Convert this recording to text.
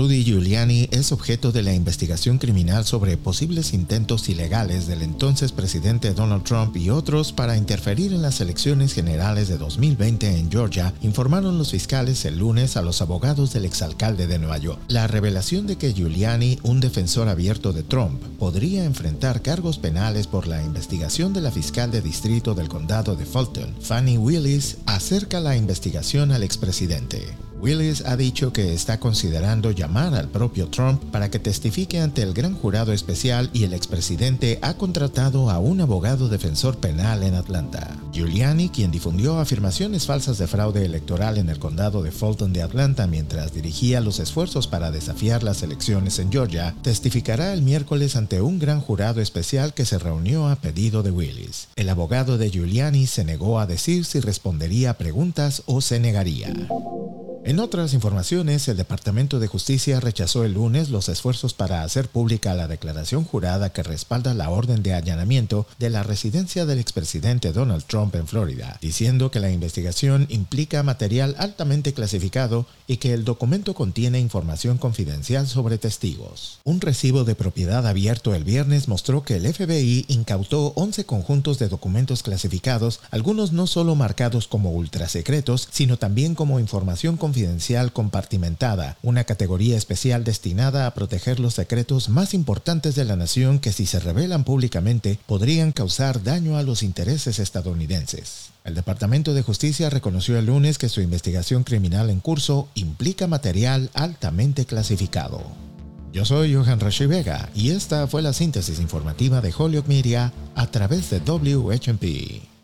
Rudy Giuliani es objeto de la investigación criminal sobre posibles intentos ilegales del entonces presidente Donald Trump y otros para interferir en las elecciones generales de 2020 en Georgia, informaron los fiscales el lunes a los abogados del exalcalde de Nueva York. La revelación de que Giuliani, un defensor abierto de Trump, podría enfrentar cargos penales por la investigación de la fiscal de distrito del condado de Fulton, Fanny Willis, acerca la investigación al expresidente. Willis ha dicho que está considerando llamar al propio Trump para que testifique ante el gran jurado especial y el expresidente ha contratado a un abogado defensor penal en Atlanta. Giuliani, quien difundió afirmaciones falsas de fraude electoral en el condado de Fulton de Atlanta mientras dirigía los esfuerzos para desafiar las elecciones en Georgia, testificará el miércoles ante un gran jurado especial que se reunió a pedido de Willis. El abogado de Giuliani se negó a decir si respondería a preguntas o se negaría. En otras informaciones, el Departamento de Justicia rechazó el lunes los esfuerzos para hacer pública la declaración jurada que respalda la orden de allanamiento de la residencia del expresidente Donald Trump en Florida, diciendo que la investigación implica material altamente clasificado y que el documento contiene información confidencial sobre testigos. Un recibo de propiedad abierto el viernes mostró que el FBI incautó 11 conjuntos de documentos clasificados, algunos no solo marcados como ultrasecretos, sino también como información confidencial confidencial compartimentada, una categoría especial destinada a proteger los secretos más importantes de la nación que si se revelan públicamente podrían causar daño a los intereses estadounidenses. El Departamento de Justicia reconoció el lunes que su investigación criminal en curso implica material altamente clasificado. Yo soy Johan Rashi Vega y esta fue la síntesis informativa de Holyoke Media a través de WHMP.